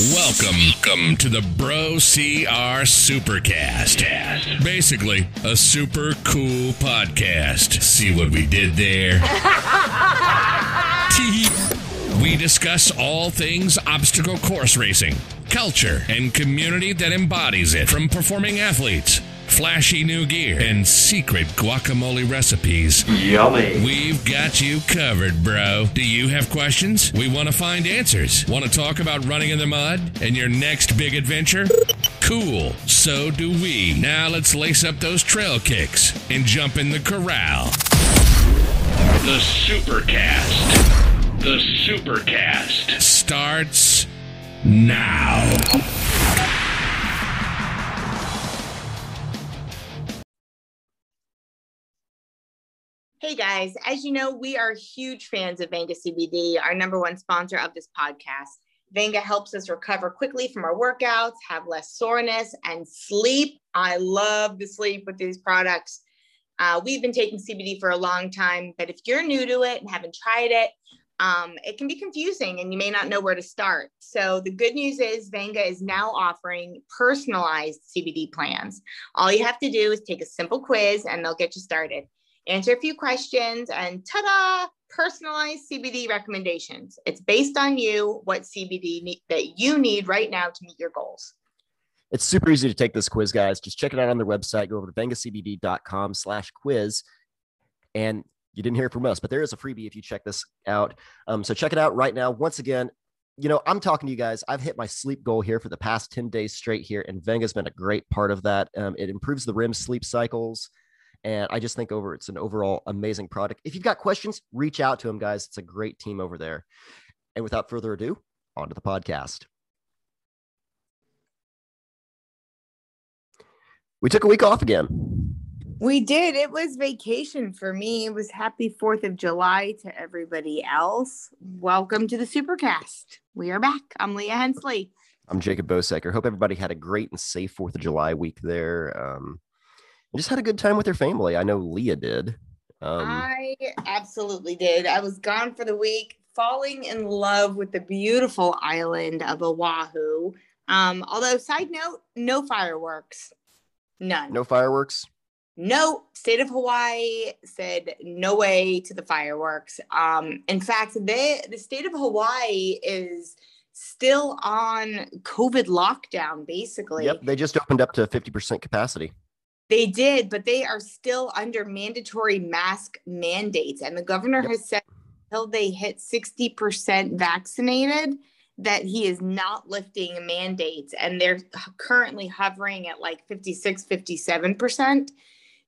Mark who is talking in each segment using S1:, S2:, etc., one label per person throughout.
S1: Welcome, to the Bro CR Supercast. Basically, a super cool podcast. See what we did there? we discuss all things obstacle course racing, culture, and community that embodies it, from performing athletes flashy new gear, and secret guacamole recipes.
S2: Yummy.
S1: We've got you covered, bro. Do you have questions? We want to find answers. Want to talk about running in the mud and your next big adventure? Cool. So do we. Now let's lace up those trail kicks and jump in the corral. The Supercast. The Supercast starts now.
S3: Hey guys, as you know, we are huge fans of Vanga CBD, our number one sponsor of this podcast. Vanga helps us recover quickly from our workouts, have less soreness, and sleep. I love the sleep with these products. Uh, we've been taking CBD for a long time, but if you're new to it and haven't tried it, um, it can be confusing and you may not know where to start. So, the good news is Vanga is now offering personalized CBD plans. All you have to do is take a simple quiz and they'll get you started answer a few questions, and ta da, personalized CBD recommendations. It's based on you, what CBD need, that you need right now to meet your goals.
S4: It's super easy to take this quiz, guys. Just check it out on their website. Go over to vengacbd.com slash quiz. And you didn't hear from us, but there is a freebie if you check this out. Um, so check it out right now. Once again, you know, I'm talking to you guys. I've hit my sleep goal here for the past 10 days straight here, and Venga's been a great part of that. Um, it improves the REM sleep cycles. And I just think over it's an overall amazing product. If you've got questions, reach out to them, guys. It's a great team over there. And without further ado, on to the podcast. We took a week off again.
S3: We did. It was vacation for me. It was happy 4th of July to everybody else. Welcome to the Supercast. We are back. I'm Leah Hensley.
S4: I'm Jacob Bosecker. Hope everybody had a great and safe 4th of July week there. Um, just had a good time with her family. I know Leah did.
S3: Um, I absolutely did. I was gone for the week, falling in love with the beautiful island of Oahu. Um, although, side note, no fireworks. None.
S4: No fireworks?
S3: No, state of Hawaii said no way to the fireworks. Um, in fact, they, the state of Hawaii is still on COVID lockdown, basically.
S4: Yep, they just opened up to 50% capacity.
S3: They did, but they are still under mandatory mask mandates. And the governor yep. has said until they hit 60% vaccinated, that he is not lifting mandates. And they're currently hovering at like 56, 57%.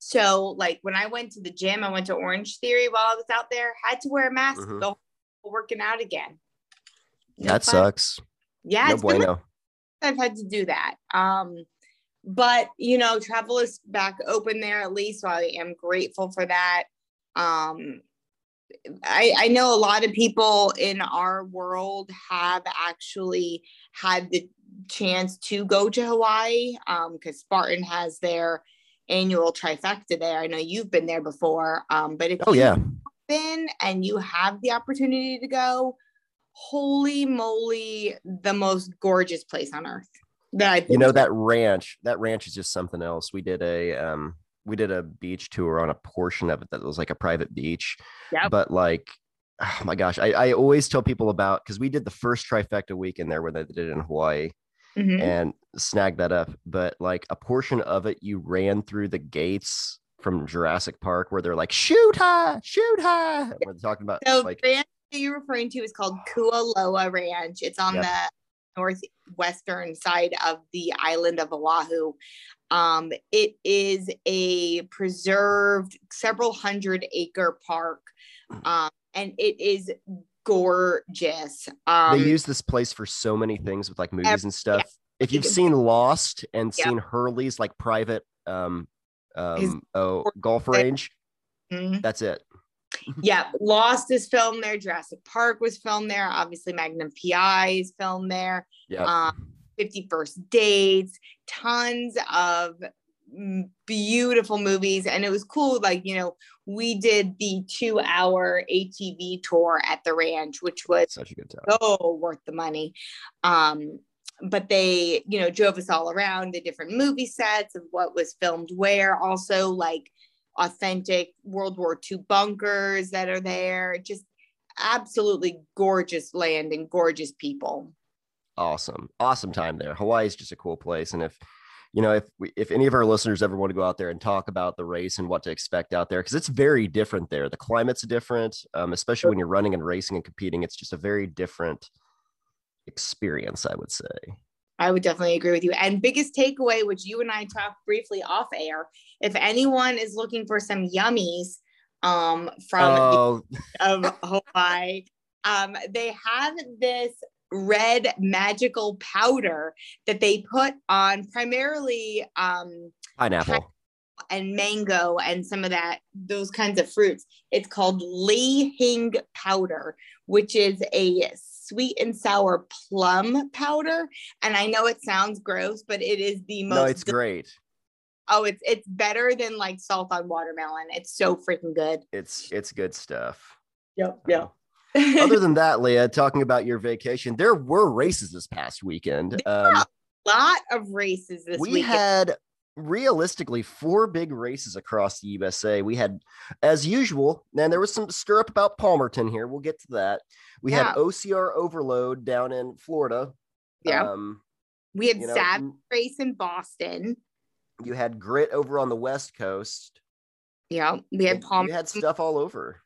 S3: So, like when I went to the gym, I went to Orange Theory while I was out there, had to wear a mask, mm-hmm. go working out again.
S4: No that fun. sucks.
S3: Yeah, no bueno. I've had to do that. Um, but you know travel is back open there at least so i am grateful for that. Um I, I know a lot of people in our world have actually had the chance to go to Hawaii um, because um, Spartan has their annual trifecta there. I know you've been there before, um, but if
S4: oh yeah,
S3: been and you have the opportunity to go, holy moly, the most gorgeous place on earth
S4: that you know that ranch that ranch is just something else we did a um we did a beach tour on a portion of it that was like a private beach yep. but like oh my gosh I, I always tell people about because we did the first trifecta weekend there where they did it in hawaii mm-hmm. and snagged that up but like a portion of it you ran through the gates from jurassic park where they're like shoot her shoot her we're talking about
S3: so
S4: like
S3: ranch you're referring to is called kualoa ranch it's on yep. Northwestern side of the island of Oahu. Um, it is a preserved, several hundred acre park, um, and it is gorgeous.
S4: Um, they use this place for so many things with like movies and stuff. Yeah. If you've seen Lost and seen Hurley's like private um, um, oh, golf range, mm-hmm. that's it
S3: yeah, Lost is filmed there. Jurassic Park was filmed there. Obviously, Magnum PI is filmed there. Yeah. Um, 50 First Dates, tons of beautiful movies. And it was cool. Like, you know, we did the two hour ATV tour at the ranch, which was
S4: such a good time.
S3: So worth the money. Um, but they, you know, drove us all around the different movie sets of what was filmed where, also like authentic World War II bunkers that are there. Just absolutely gorgeous land and gorgeous people.
S4: Awesome. Awesome time there. Hawaii is just a cool place. And if, you know, if we, if any of our listeners ever want to go out there and talk about the race and what to expect out there, because it's very different there. The climate's different, um, especially when you're running and racing and competing. It's just a very different experience, I would say.
S3: I would definitely agree with you. And biggest takeaway, which you and I talked briefly off air, if anyone is looking for some yummies um, from
S4: Oh,
S3: of Hawaii, um, they have this red magical powder that they put on primarily um,
S4: pineapple.
S3: and mango and some of that those kinds of fruits. It's called Li Hing powder, which is a sweet and sour plum powder. And I know it sounds gross, but it is the most
S4: No, it's great.
S3: oh, it's it's better than like salt on watermelon. It's so freaking good.
S4: It's it's good stuff.
S3: Yep. Yep.
S4: Other than that, Leah, talking about your vacation, there were races this past weekend. Um, a
S3: lot of races this
S4: we
S3: weekend.
S4: had realistically four big races across the USA. We had, as usual, and there was some stir up about Palmerton here. We'll get to that. We
S3: Yeah.
S4: had OCR Overload down in Florida.
S3: Yeah.
S4: Um,
S3: we had
S4: you know,
S3: Savage race in Boston.
S4: you had Grit over on the West Coast.
S3: Yeah, we had Palm.
S4: You had stuff all over.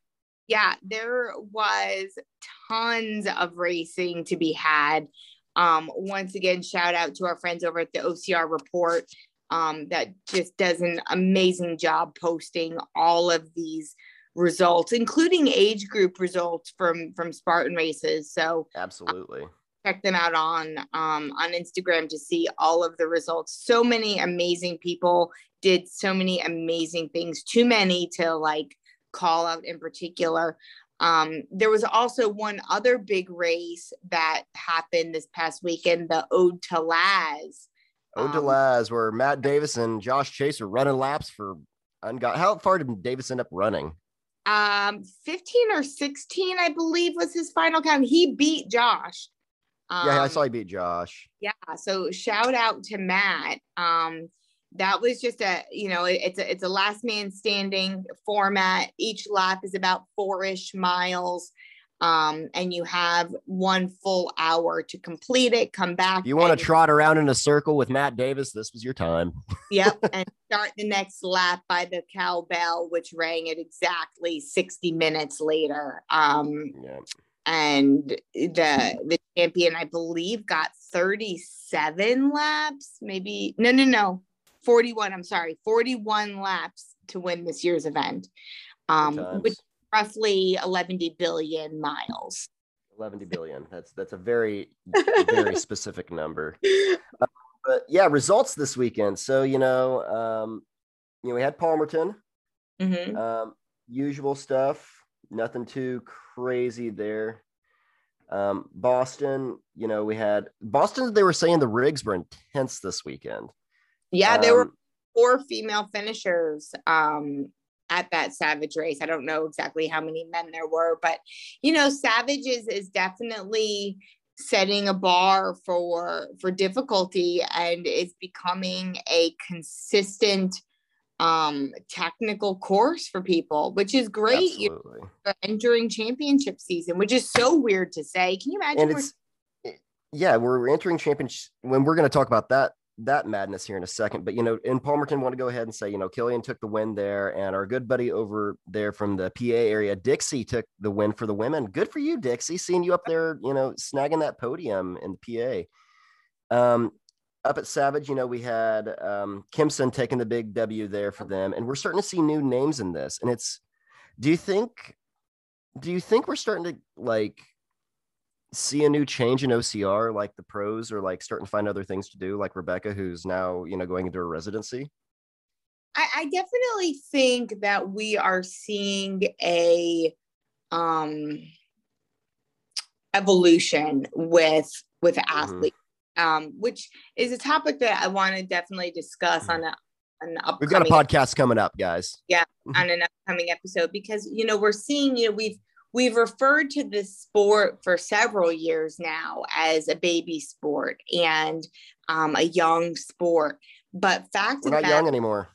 S3: yeah, there was tons of racing to be had. Um, once again, shout out to our friends over at the OCR Report um, that just does an amazing job posting all of these results, including age group results from from Spartan races. So
S4: Absolutely.
S3: check them out on um, on Instagram to see all of the results. So many amazing people did so many amazing things. Too many to like call out in particular. Um, there was also one other big race that happened this past weekend, the Ode to Laz.
S4: Ode to
S3: Um,
S4: where Matt Davis and Josh Chase are running laps for ungot. How far did Davis end up running?
S3: Um, 15 or 16, I believe, was his final count. He beat Josh.
S4: yeah, I
S3: Um,
S4: saw he beat Josh.
S3: yeah so shout out to matt um that was just a you know it- it's a it's a last man standing format each lap is about four-ish miles um and you have one full hour to complete it come back
S4: you want
S3: and-
S4: to trot around in a circle with Matt Davis, this was your time.
S3: yep and start the next lap by the cowbell which rang at exactly 60 minutes later um
S4: Yeah.
S3: and the the champion i believe got 37 laps maybe no no no 41 i'm sorry 41 laps to win this year's event um which roughly 11 billion miles
S4: 11 billion. That's that's a very very specific number. Uh, but yeah, results this weekend. So you know, um, you know, we had Palmerton,
S3: Mhm.
S4: um, usual stuff. Nothing too crazy there. Um, Boston, you know, we had Boston. They were saying the rigs were intense this weekend.
S3: yeah there were
S4: Um,
S3: four female finishers um at that savage race. I don't know exactly how many men there were but you know savage is is definitely setting a bar for for difficulty and is becoming a consistent um technical course for people which is great. You know, entering championship season which is so weird to say. Can you imagine
S4: and
S3: we're-
S4: it's yeah we're entering championship when we're going to talk about that that madness here in a second but you know in palmerton want to go ahead and say you know killian took the win there and our good buddy over there from the pa area dixie took the win for the women. Good for you dixie seeing you up there you know snagging that podium in the pa um up at savage you know we had um kimson taking the big w there for them and we're starting to see new names in this and it's do you think do you think we're starting to like see a new change in OCR? Like the pros are like starting to find other things to do, like Rebecca, who's now you know going into a residency.
S3: I, I definitely think that we are seeing a um evolution with with athletes, um, which is a topic that I want to definitely discuss on a an upcoming
S4: We've got a podcast coming up, guys.
S3: Yeah, on an upcoming episode because you know we're seeing you know we've we've referred to this sport for several years now as a baby sport and um, a young sport. But fact
S4: We're not
S3: fact,
S4: young anymore.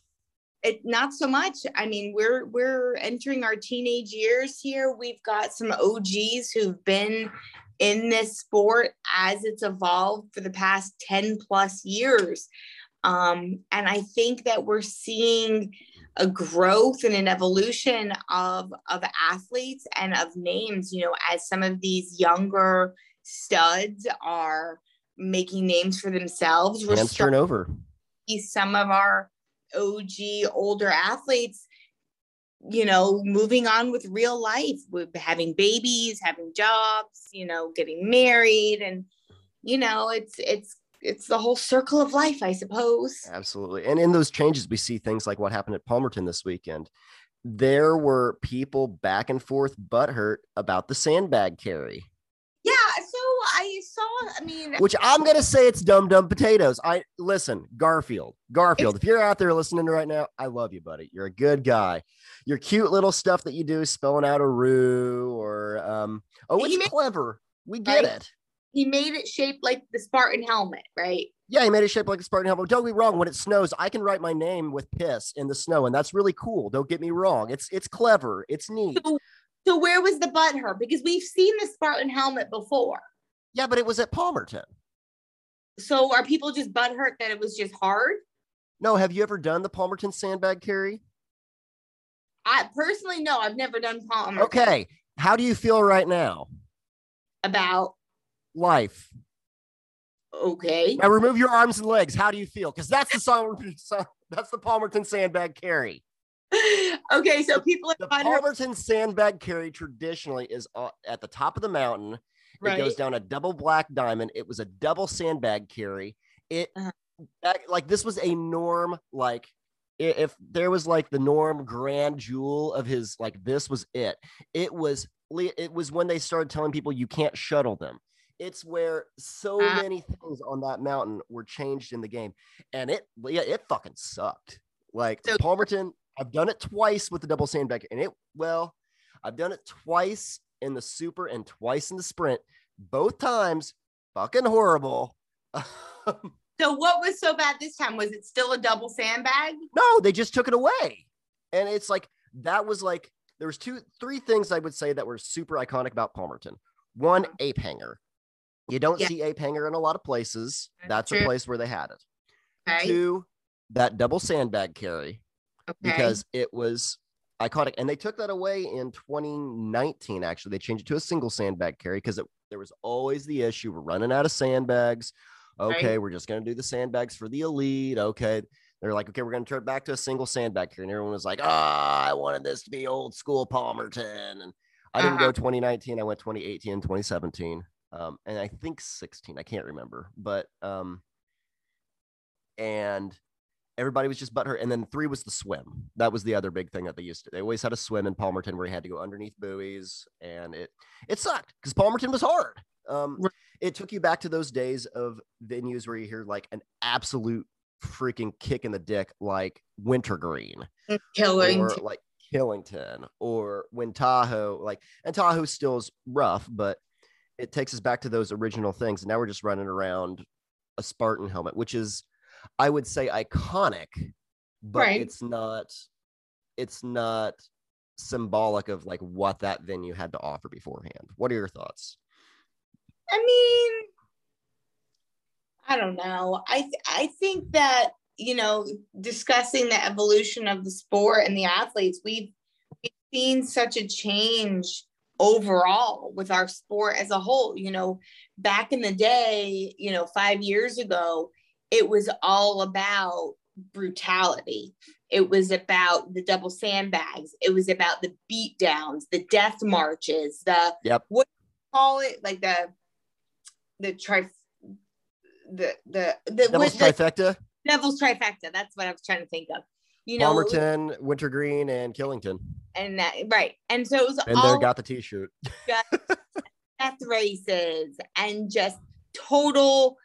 S3: it not so much. I mean, we're we're entering our teenage years here. We've got some OGs who've been in this sport as it's evolved for the past 10 plus years. Um, and I think that we're seeing a growth and an evolution of of athletes and of names you know as some of these younger studs are making names for themselves we're
S4: turn over.
S3: some of our og older athletes you know moving on with real life with having babies having jobs you know getting married and you know it's it's it's the whole circle of life i suppose
S4: Absolutely. And in those changes, we see things like what happened at Palmerton this weekend. There were people back and forth butthurt about the sandbag carry,
S3: Yeah, so I saw, I mean,
S4: which I'm going to say it's dumb, dumb potatoes. I listen, Garfield, Garfield, if you're out there listening right now, I love you, buddy. You're a good guy. Your cute little stuff that you do, spelling out a roo or, um, oh, it's
S3: made-
S4: clever. We get
S3: Right.
S4: it.
S3: He made it shaped like the Spartan helmet, right?
S4: Yeah, he made it shaped like a Spartan helmet. Don't get me wrong. When it snows, I can write my name with piss in the snow, and that's really cool. Don't get me wrong. It's it's clever. It's neat.
S3: So, so where was the butt hurt? Because we've seen the Spartan helmet before.
S4: Yeah, but it was at Palmerton.
S3: So are people just butt hurt that it was just hard?
S4: No, have you ever done the Palmerton sandbag carry?
S3: I personally, no, I've never done Palmerton.
S4: Okay. How do you feel right now?
S3: About
S4: Life.
S3: okay.
S4: Now remove your arms and legs. How do you feel? Because that's the song. That's the Palmerton sandbag carry.
S3: okay, so people are
S4: The Palmerton sandbag carry traditionally is at the top of the mountain.
S3: right?
S4: It goes down a double black diamond. It was a double sandbag carry. It
S3: Uh-huh.
S4: back, like this was a norm. Like if there was like the norm grand jewel of his, like this was it. It was it was when they started telling people you can't shuttle them. It's where so
S3: Ah.
S4: many things on that mountain were changed in the game, and it yeah it fucking sucked. Like
S3: So-
S4: Palmerton, I've done it twice with the double sandbag, and it well, I've done it twice in the super and twice in the sprint. Both times, fucking horrible.
S3: So what was so bad this time? Was it still a double sandbag?
S4: no, they just took it away. And it's like that was like there was two three things I would say that were super iconic about Palmerton. One, ape hanger. You don't
S3: Yeah.
S4: see ape hanger in a lot of places.
S3: That's
S4: That's a place where they had it.
S3: Okay.
S4: Two, that double sandbag carry
S3: okay.
S4: because it was iconic. And they took that away in 2019. Actually, they changed it to a single sandbag carry because there was always the issue we're running out of sandbags. Okay, we're just gonna do the sandbags for the elite. Okay. They're like, okay, we're gonna turn it back to a single sandbag carry. And everyone was like, ah, I wanted this to be old school Palmerton. And I didn't
S3: Uh-huh.
S4: go 2019, I went 2018 and 2017. Um, and I think 16, I can't remember, but um, and everybody was just but butthurt. And then three was the swim. That was the other big thing that they used to. They always had a swim in Palmerton where you had to go underneath buoys, and it it sucked because Palmerton was hard. Um,
S3: Right.
S4: it took you back to those days of venues where you hear like an absolute freaking kick in the dick, like Wintergreen
S3: Killing.
S4: or like Killington or when Tahoe, like, and Tahoe still is rough, but it takes us back to those original things. And now we're just running around a Spartan helmet, which is, I would say, iconic, but
S3: Right.
S4: it's not, it's not symbolic of like what that venue had to offer beforehand. What are your thoughts?
S3: I mean, I don't know. I th- I think that you know, discussing the evolution of the sport and the athletes, we've, we've seen such a change overall with our sport as a whole. You know, back in the day, you know, five years ago, it was all about brutality. It was about the double sandbags. It was about the beat downs, the death marches, the
S4: Yep.
S3: what do you call it like the the tri the the the,
S4: Devil's
S3: the
S4: trifecta,
S3: devil's trifecta. That's what I was trying to think of. You know,
S4: Palmerton, Wintergreen, and Killington.
S3: and that, right, and so it was
S4: And
S3: all
S4: there got the t-shirt.
S3: death races and just total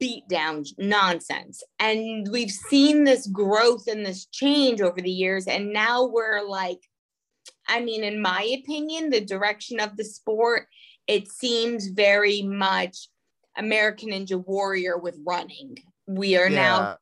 S3: beatdown nonsense. And we've seen this growth and this change over the years. And now we're like, I mean, in my opinion, the direction of the sport, it seems very much American Ninja Warrior with running. We are yeah. now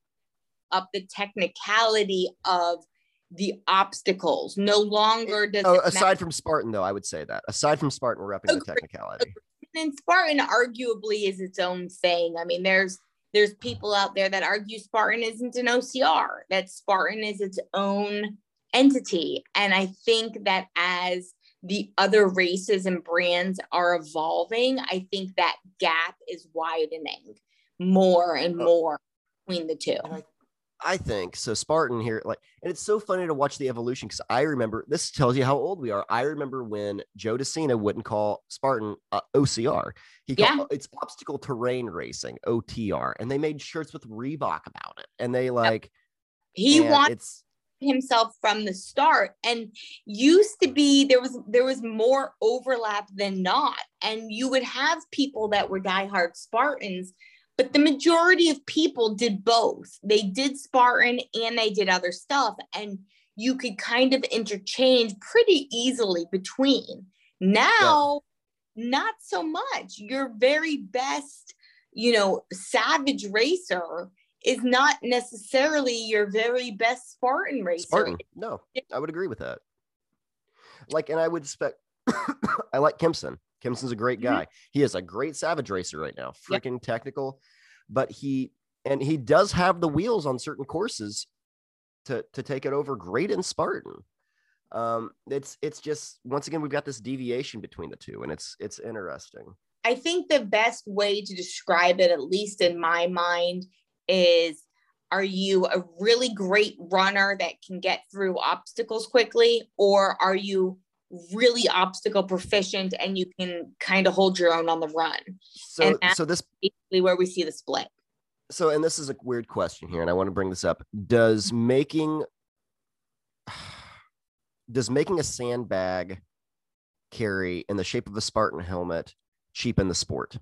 S3: up the technicality of the obstacles. No longer does.
S4: Oh, aside matter. from Spartan, though, I would say that aside from Spartan, we're upping the technicality.
S3: And Spartan arguably is its own thing. I mean, there's there's people out there that argue Spartan isn't an OCR. That Spartan is its own entity, and I think that as the other races and brands are evolving, I think that gap is widening more and oh. more between the two.
S4: I, I, think so. Spartan here, like, and it's so funny to watch the evolution because I remember this tells you how old we are. I remember when Joe De Sena wouldn't call Spartan uh, OCR, he called yeah. it's obstacle terrain racing OTR, and they made shirts with Reebok about it, and they like.
S3: He wants himself from the start and used to be there was there was more overlap than not and you would have people that were diehard spartans but the majority of people did both they did spartan and they did other stuff and you could kind of interchange pretty easily between now yeah. not so much your very best you know savage racer is not necessarily your very best Spartan racer. Spartan,
S4: no, I would agree with that. Like, and I would expect, I like Kimson. Kimson's a great mm-hmm. guy. Mm-hmm. He is a great Savage racer right now, freaking yep. technical, but he and he does have the wheels on certain courses to to take it over great in Spartan. Um, it's it's just once again we've got this deviation between the two, and it's it's interesting.
S3: I think the best way to describe it, at least in my mind, is are you a really great runner that can get through obstacles quickly or are you really obstacle proficient and you can kind of hold your own on the run.
S4: So so this
S3: basically where we see the split.
S4: So and this is a weird question here and i want to bring this up. Does mm-hmm. making does making a sandbag carry in the shape of a spartan helmet cheapen the sport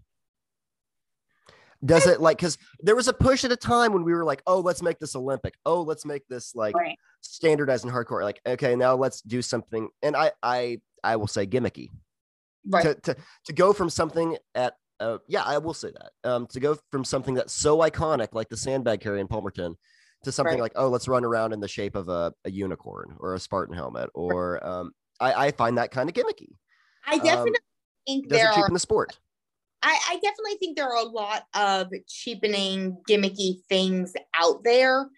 S4: does it like because there was a push at a time when we were like, oh, let's make this Olympic. Oh, let's make this like right. standardized and hardcore. Like, okay, now let's do something. And I I I will say gimmicky. Right. To to, to go from something at uh, yeah, I will say that. Um, to go from something that's so iconic, like the sandbag carry in Palmerton, to something right. like, oh, let's run around in the shape of a, a unicorn or a Spartan helmet, or um, I, I find that kind of gimmicky.
S3: I definitely um, think
S4: there are, the sport.
S3: I, I definitely think there are a lot of cheapening, gimmicky things out there.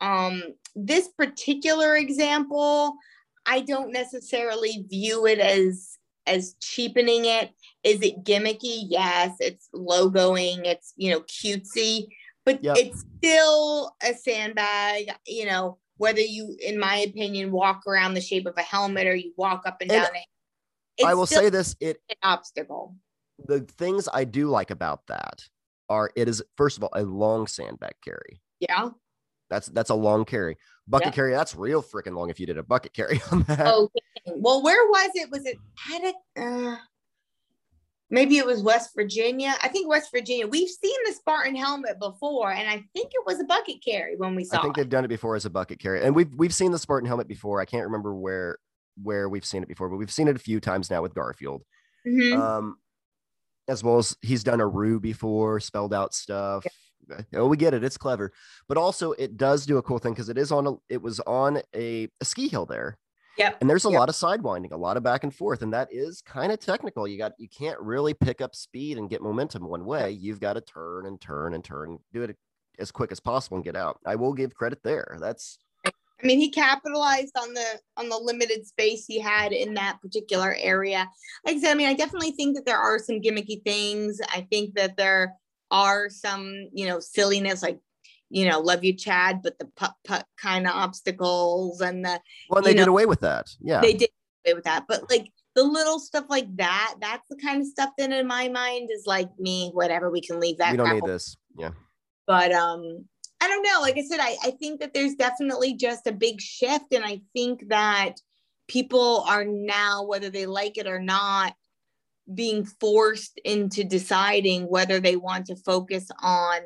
S3: Um, this particular example, I don't necessarily view it as as cheapening it. Is it gimmicky? Yes, it's logoing, it's you know cutesy, but yep. it's still a sandbag. You know, whether you, in my opinion, walk around the shape of a helmet or you walk up and, and down it.
S4: I will say this: it
S3: an obstacle
S4: the things I do like about that are it is first of all a long sandbag carry.
S3: Yeah.
S4: That's that's a long carry. Bucket yeah. carry, that's real freaking long if you did a bucket carry on that.
S3: Oh, well, where was it? Was it had it uh maybe it was West Virginia. I think West Virginia. We've seen the Spartan helmet before, and I think it was a bucket carry when we saw.
S4: I think
S3: it.
S4: they've done it before as a bucket carry, and we've we've seen the Spartan helmet before. I can't remember where where we've seen it before, but we've seen it a few times now with Garfield. Mm-hmm. Um, as well as he's done a Rue before, spelled out stuff. Yeah. Uh, oh, we get it. It's clever, but also it does do a cool thing because it is on a. It was on a, a ski hill there.
S3: Yep.
S4: And there's a
S3: yep.
S4: lot of sidewinding, a lot of back and forth, and that is kind of technical. You got you can't really pick up speed and get momentum one way. You've got to turn and turn and turn, do it as quick as possible and get out. I will give credit there. That's
S3: I mean, he capitalized on the on the limited space he had in that particular area. Like I said, I mean, I definitely think that there are some gimmicky things. I think that there are some, you know, silliness like, you know, love you, Chad, but the putt putt kind of obstacles and the
S4: well, they know, did away with that. Yeah,
S3: they did away with that. But like the little stuff like that, that's the kind of stuff that in my mind is like me, whatever. We can leave that.
S4: We don't need this. Yeah.
S3: But um, I don't know. Like I said, I, I think that there's definitely just a big shift. And I think that people are now, whether they like it or not, being forced into deciding whether they want to focus on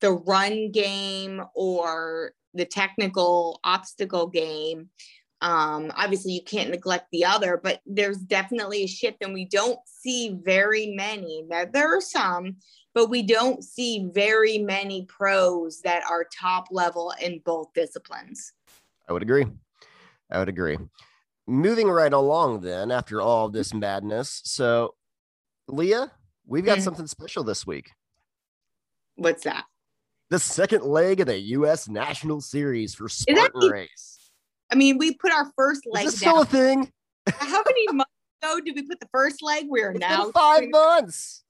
S3: the run game or the technical obstacle game Um, obviously, you can't neglect the other, but there's definitely a shift, and we don't see very many. Now, there are some, but we don't see very many pros that are top level in both disciplines.
S4: I would agree. I would agree. Moving right along, then, after all this madness. So, Leah, we've got
S3: Mhm.
S4: something special this week.
S3: What's that?
S4: The second leg of the U.S. National Series for Spartan Race.
S3: I mean, we put our first
S4: Is
S3: leg
S4: this still
S3: down.
S4: a thing?
S3: How many months ago did we put the first leg? We are
S4: It's
S3: now
S4: five months.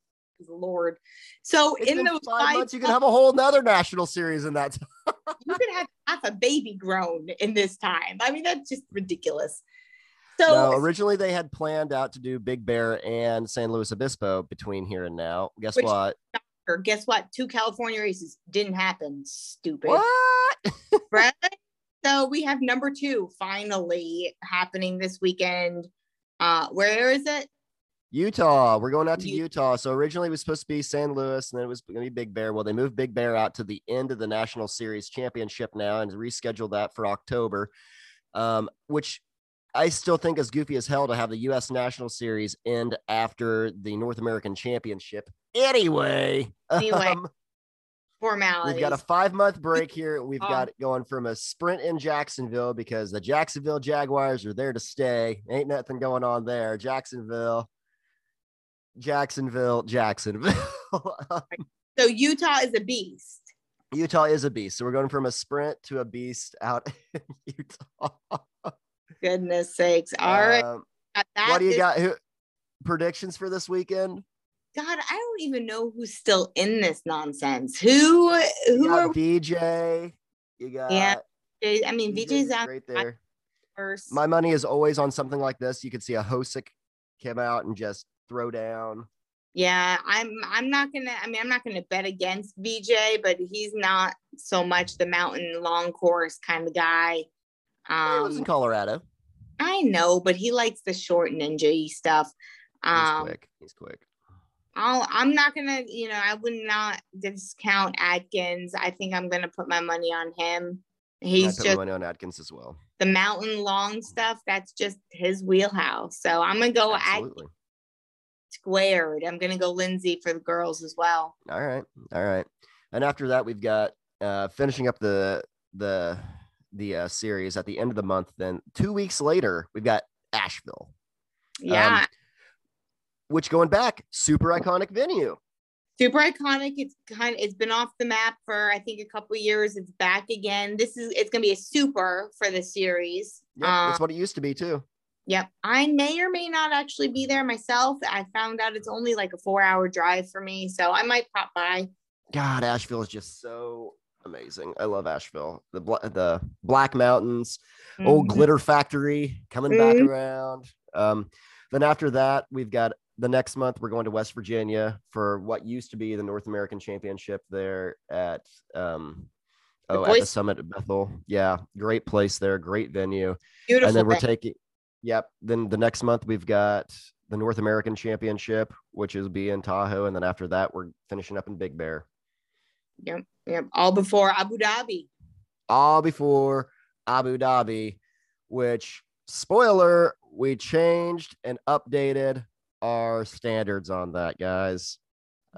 S3: Lord. So
S4: It's
S3: in those
S4: five
S3: five
S4: months. You can have a whole nother national series in that. time.
S3: you could have half a baby grown in this time. I mean, that's just ridiculous. So
S4: no, originally they had planned out to do Big Bear and San Luis Obispo between here and now. Guess
S3: Which-
S4: what?
S3: guess what? Two California races didn't happen. Stupid.
S4: What?
S3: Right? So we have number two finally happening this weekend. Uh, where is it?
S4: Utah. We're going out to Utah. So originally it was supposed to be San Luis and then it was going to be Big Bear. Well, they moved Big Bear out to the end of the National Series Championship now and rescheduled that for October, um, which I still think is goofy as hell to have the U.S. National Series end after the North American Championship. Anyway,
S3: Anyway,
S4: um,
S3: Formalities.
S4: We've got a five month break here. We've
S3: Um,
S4: got going from a sprint in Jacksonville because the Jacksonville Jaguars are there to stay. Ain't nothing going on there. Jacksonville, Jacksonville, Jacksonville.
S3: so Utah is a beast.
S4: Utah is a beast. So we're going from a sprint to a beast out in Utah.
S3: Goodness sakes. All right.
S4: Um,
S3: that
S4: what do you got? Who, predictions for this weekend?
S3: God, I don't even know who's still in this nonsense. Who who are
S4: VJ. You got
S3: Yeah, I mean
S4: VJ's
S3: VJ's out
S4: right there.
S3: first.
S4: My money is always on something like this. You could see a Hosick come out and just throw down.
S3: Yeah, I'm I'm not gonna I mean I'm not gonna bet against VJ, but he's not so much the mountain long course kind of guy.
S4: He lives in
S3: Um
S4: Colorado.
S3: I know, but he likes the short ninja stuff.
S4: He's
S3: Um
S4: quick. He's quick.
S3: I'll I'm not gonna, you know, I would not discount Atkins. I think I'm gonna put my money on him. He's just
S4: money on Atkins as well.
S3: the mountain long stuff, that's just his wheelhouse. So I'm gonna go Atkins
S4: Absolutely.
S3: squared. I'm gonna go Lindsay for the girls as well.
S4: All right. All right. And after that, we've got uh finishing up the the the uh, series at the end of the month. Then two weeks later, we've got Asheville,
S3: Yeah,
S4: Um, which going back, super iconic venue.
S3: super iconic. It's kind of it's been off the map for I think a couple years. It's back again. This is it's gonna be a super for the series.
S4: Yeah,
S3: Um,
S4: that's what it used to be too.
S3: Yep. I may or may not actually be there myself. I found out it's only like a four hour drive for me. So I might pop by.
S4: God, Asheville is just so amazing. I love Asheville. The the Black Mountains, old
S3: Mhm.
S4: glitter factory coming back
S3: Mhm.
S4: around. Um, then after that, we've got the next month we're going to West Virginia for what used to be the North American Championship there at um
S3: The
S4: oh at the summit at Bechtel. Yeah, great place there, great venue.
S3: Beautiful.
S4: and then we're taking yep. Then the next month we've got the North American Championship, which is be in Tahoe, and then after that we're finishing up in Big Bear.
S3: yep. Yep. All before Abu Dhabi.
S4: all before Abu Dhabi, which spoiler, we changed and updated our standards on that, guys.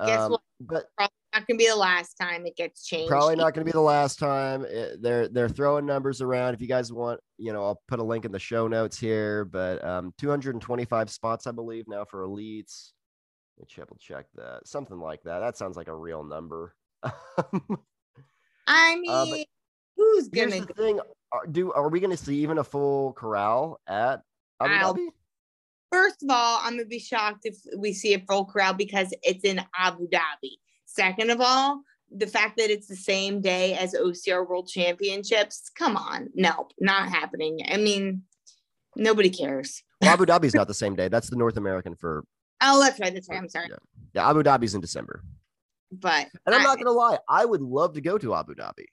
S3: Guess
S4: Um,
S3: what?
S4: But
S3: Not gonna be the last time it gets changed.
S4: probably not to be the last time. It- they're they're throwing numbers around. If you guys want, you know, I'll put a link in the show notes here. But um, 225 spots, I believe, now for elites. Let me triple check that. Something like that. That sounds like a real number.
S3: I mean,
S4: Uh,
S3: who's gonna
S4: the thing: are, do are we to see even a full corral at Abu Dhabi?
S3: First of all, I'm gonna be shocked if we see a full crowd because it's in Abu Dhabi. Second of all, the fact that it's the same day as OCR World Championships, come on, no, not happening. I mean, nobody cares.
S4: Well, Abu Dhabi's not the same day. That's the North American for
S3: Oh, that's right. That's right. I'm sorry,
S4: Yeah, yeah Abu Dhabi's in December.
S3: but
S4: And I'm
S3: I,
S4: not gonna lie, I would love to go to Abu Dhabi.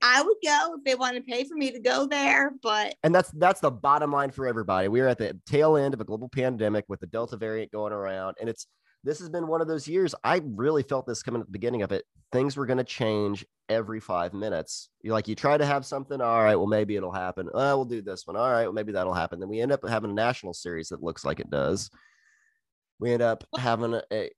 S3: I would go if they want to pay for me to go there. But
S4: And that's that's the bottom line for everybody. We are at the tail end of a global pandemic with the Delta variant going around, and it's this has been one of those years. I really felt this coming at the beginning of it. Things were going to change every five minutes. You like you try to have something. All right, well maybe it'll happen. Oh, we'll do this one. All right, well maybe that'll happen. Then we end up having a national series that looks like it does. We end up having a, a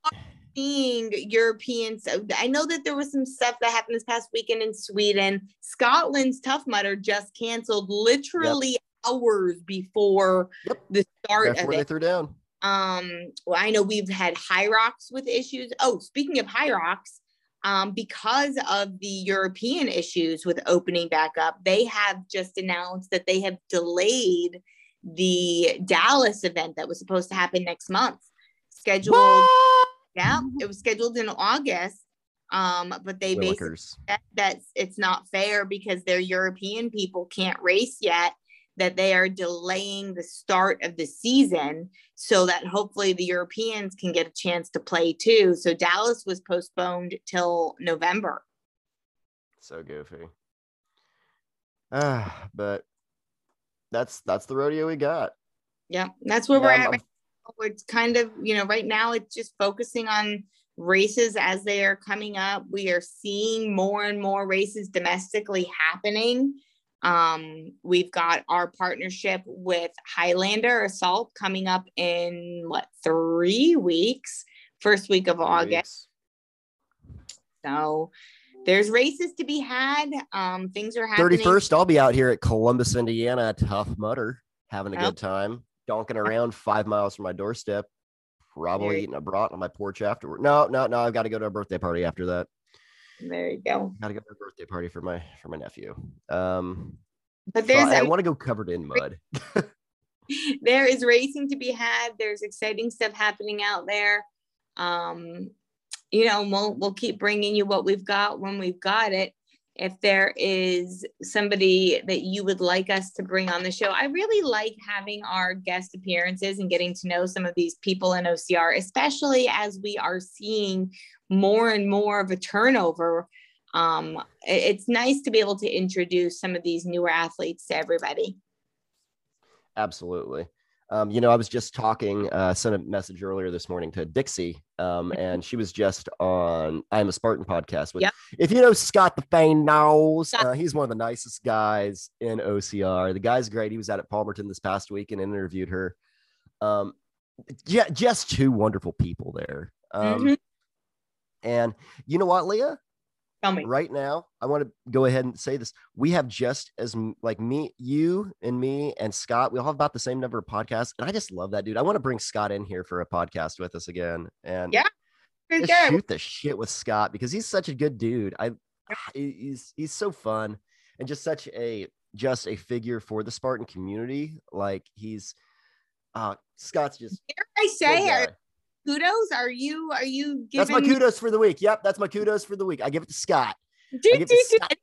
S3: seeing Europeans. I know that there was some stuff that happened this past weekend in Sweden. Scotland's Tough Mudder just canceled literally yep. hours before yep. the start
S4: Before
S3: of
S4: they
S3: it.
S4: threw down.
S3: Um, well, I know we've had Hyrox with issues. Oh, speaking of Hyrox, um, because of the European issues with opening back up, they have just announced that they have delayed the Dallas event that was supposed to happen next month. Scheduled, what? Yeah, it was scheduled in August. Um, but they basically said that it's not fair because their European people can't race yet that they are delaying the start of the season so that hopefully the Europeans can get a chance to play too. So Dallas was postponed till November.
S4: So goofy. Ah, but that's that's the rodeo we got.
S3: Yeah, that's where yeah, we're I'm, at. Right it's kind of, you know, right now it's just focusing on races as they are coming up. We are seeing more and more races domestically happening. Um, we've got our partnership with Highlander Assault coming up in what three weeks, first week of three August. Weeks. So there's races to be had. Um, things are happening.
S4: 31st, I'll be out here at Columbus, Indiana, Tough Mudder, having a good time, donking around five miles from my doorstep, probably eating a brat on my porch afterward. No, no, no, I've got to go to a birthday party after that.
S3: There you go.
S4: Got to go to a birthday party for my for my nephew. Um,
S3: but there's
S4: I, I want to go covered in mud.
S3: there is racing to be had. There's exciting stuff happening out there. Um, you know, we'll we'll keep bringing you what we've got when we've got it. If there is somebody that you would like us to bring on the show, I really like having our guest appearances and getting to know some of these people in OCR, especially as we are seeing more and more of a turnover. Um, it's nice to be able to introduce some of these newer athletes to everybody.
S4: Absolutely. Um, you know, I was just talking, uh, sent a message earlier this morning to Dixie, um, mm-hmm. and she was just on I'm a Spartan podcast. With,
S3: yep.
S4: If you know Scott the Fane knows, uh, he's one of the nicest guys in OCR. The guy's great. He was out at Palmerton this past week and interviewed her. Um, yeah, just two wonderful people there. Um, mm-hmm. And you know what, Leah?
S3: Tell me.
S4: Right now, I want to go ahead and say this. We have just as like me, you and me and Scott, we all have about the same number of podcasts. And I just love that dude. I want to bring Scott in here for a podcast with us again. And
S3: yeah,
S4: shoot the shit with Scott because he's such a good dude. I he's he's so fun and just such a just a figure for the Spartan community. Like he's uh Scott's just
S3: Dare I say kudos? Are you are you
S4: giving That's my kudos for the week. Yep, that's my kudos for the week. I give it to Scott. Do, do, do, Scott.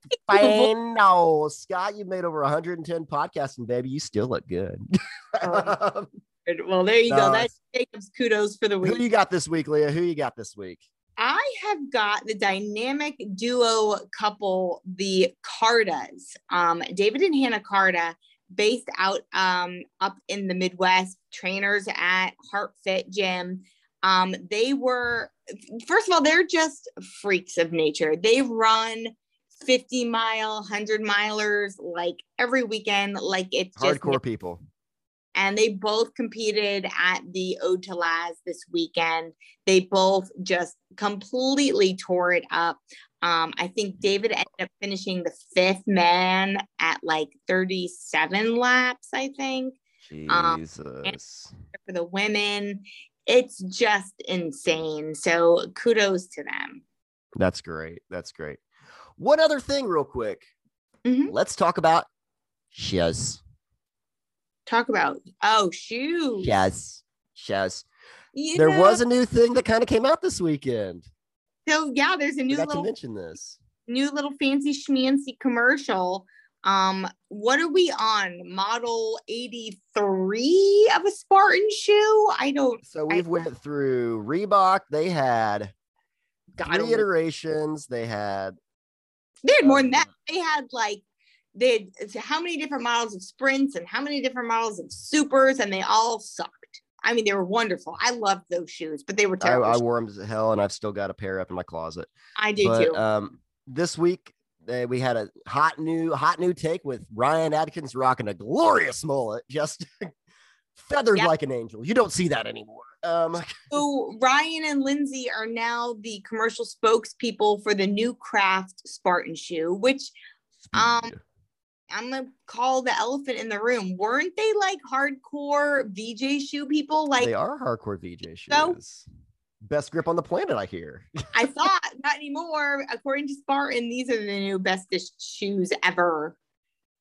S4: No, Scott, you made over 110 podcasts, and baby, you still look good.
S3: Oh, well, there you go. That's Jacob's kudos for the week.
S4: Who you got this week, Leah? Who you got this week?
S3: I have got the dynamic duo couple, the Cardas, um, David and Hannah Carta, based out um, up in the Midwest, trainers at Heart Fit Gym. Um, they were, first of all, they're just freaks of nature. They run 50 mile, 100 milers like every weekend, like it's
S4: hardcore just, people.
S3: And they both competed at the Ode to Laz this weekend. They both just completely tore it up. Um, I think David ended up finishing the fifth man at like 37 laps, I think.
S4: Um, Jesus.
S3: Um, for the women, it's just insane. So kudos to them.
S4: That's great. That's great. One other thing, real quick. Mm-hmm. Let's talk about shoes.
S3: Talk about oh shoes.
S4: Yes, shoes. There know, was a new thing that kind of came out this weekend.
S3: So yeah, there's a new little
S4: to mention this
S3: new little fancy schmancy commercial um, what are we on? Model 83 of a Spartan shoe? I don't
S4: so we've I, went through Reebok, they had three iterations, they had
S3: they had more than that. They had like they had how many different models of sprints and how many different models of supers, and they all sucked. I mean, they were wonderful. I loved those shoes, but they were terrible.
S4: I
S3: shoes.
S4: wore them as hell, and I've still got a pair up in my closet.
S3: I do
S4: but
S3: too.
S4: um, this week uh, we had a hot new hot new take with Ryan Atkins rocking a glorious mullet, just feathered
S3: Yep.
S4: like an angel. You don't see that anymore. Um,
S3: So Ryan and Lindsay are now the commercial spokespeople for the new Craft Spartan shoe, which Um, I'm gonna call the elephant in the room. Weren't they like hardcore VJ shoe people? Like
S4: they are hardcore VJ shoes.
S3: So-
S4: Best grip on the planet, I hear.
S3: I thought, not anymore. According to Spartan, these are the new bestest shoes ever.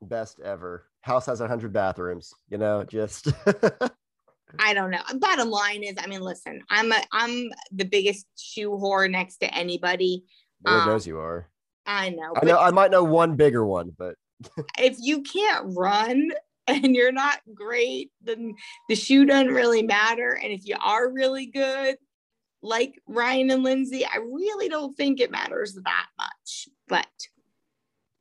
S4: Best ever. House has a hundred bathrooms. You know, just
S3: I don't know. Bottom line is, I mean, listen, I'm a I'm the biggest shoe whore next to anybody.
S4: Lord
S3: Um,
S4: knows you are.
S3: I know.
S4: I know. I might know one bigger one, but
S3: if you can't run and you're not great, then the shoe doesn't really matter. And if you are really good, like Ryan and Lindsay, I really don't think it matters that much. But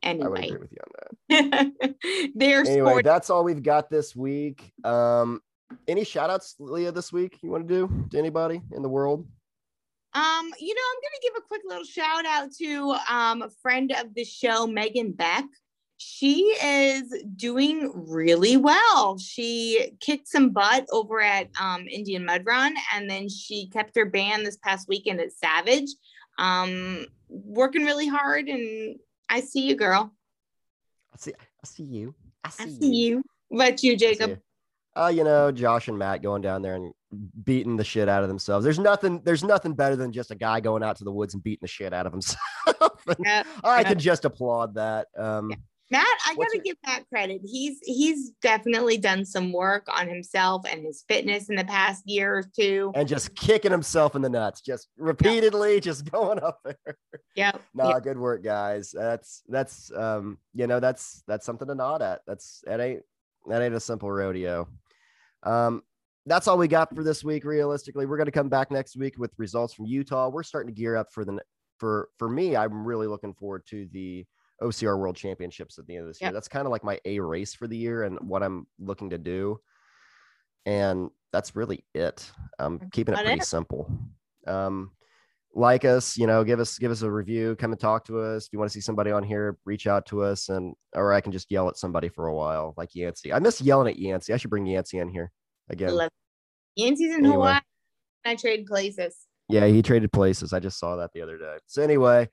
S4: I would
S3: anyway,
S4: agree with you on that.
S3: they're
S4: anyway,
S3: sporting.
S4: that's all we've got this week. Um, any shout outs, Leah, this week you want to do to anybody in the world?
S3: Um, you know, I'm gonna give a quick little shout out to um a friend of the show, Megan Beck. She is doing really well. She kicked some butt over at um, Indian Mud Run, and then she kept her band this past weekend at Savage. Um, working really hard, and I see you, girl.
S4: I see. I see you. I see,
S3: I see you. What you, Jacob?
S4: you. Uh, you know, Josh and Matt going down there and beating the shit out of themselves. There's nothing. There's nothing better than just a guy going out to the woods and beating the shit out of himself. And
S3: Yeah,
S4: I
S3: yeah.
S4: can just applaud that. Um,
S3: Matt, I gotta
S4: your-
S3: give Matt credit. He's he's definitely done some work on himself and his fitness in the past year or two.
S4: and just kicking himself in the nuts, just repeatedly, just going up there.
S3: Yeah.
S4: Nah,
S3: yep.
S4: good work, guys. That's that's um, you know, that's that's something to nod at. That's that ain't that ain't a simple rodeo. Um, that's all we got for this week. Realistically, we're gonna come back next week with results from Utah. We're starting to gear up for the for for me. I'm really looking forward to the OCR World Championships at the end of this year. That's kind of like my A race for the year and what I'm looking to do. And that's really it. I'm keeping it pretty
S3: it.
S4: simple. Um, like us, you know, give us give us a review, come and talk to us. If you want to see somebody on here, reach out to us, and or I can just yell at somebody for a while, like Yancey. I miss yelling at Yancey. I should bring Yancey in here again.
S3: Love Yancey's in
S4: Anyway.
S3: Hawaii. I trade places.
S4: Yeah, he traded places. I just saw that the other day. So anyway,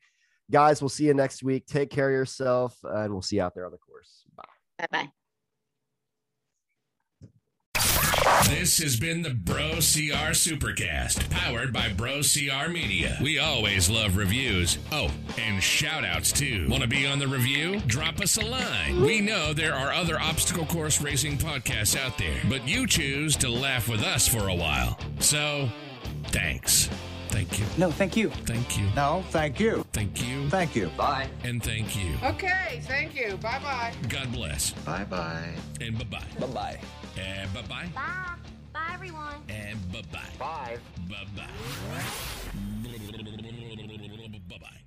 S4: guys, we'll see you next week. Take care of yourself, and we'll see you out there on the course. Bye.
S3: Bye bye.
S1: This has been the Bro CR Supercast, powered by Bro CR Media. We always love reviews. Oh, and shout outs too. Want to be on the review? Drop us a line. We know there are other obstacle course racing podcasts out there, but you choose to laugh with us for a while. So, thanks. Thank you.
S2: No, thank you.
S1: Thank you.
S2: No, thank you.
S1: Thank you.
S2: Thank you.
S5: Bye.
S1: And thank you.
S6: Okay, thank you. Bye bye.
S1: God bless.
S5: Bye bye.
S1: And bye bye.
S5: Bye bye.
S1: And bye bye.
S7: Bye. Bye, everyone.
S1: And bye bye. Bye. Bye
S5: bye.
S1: Bye bye.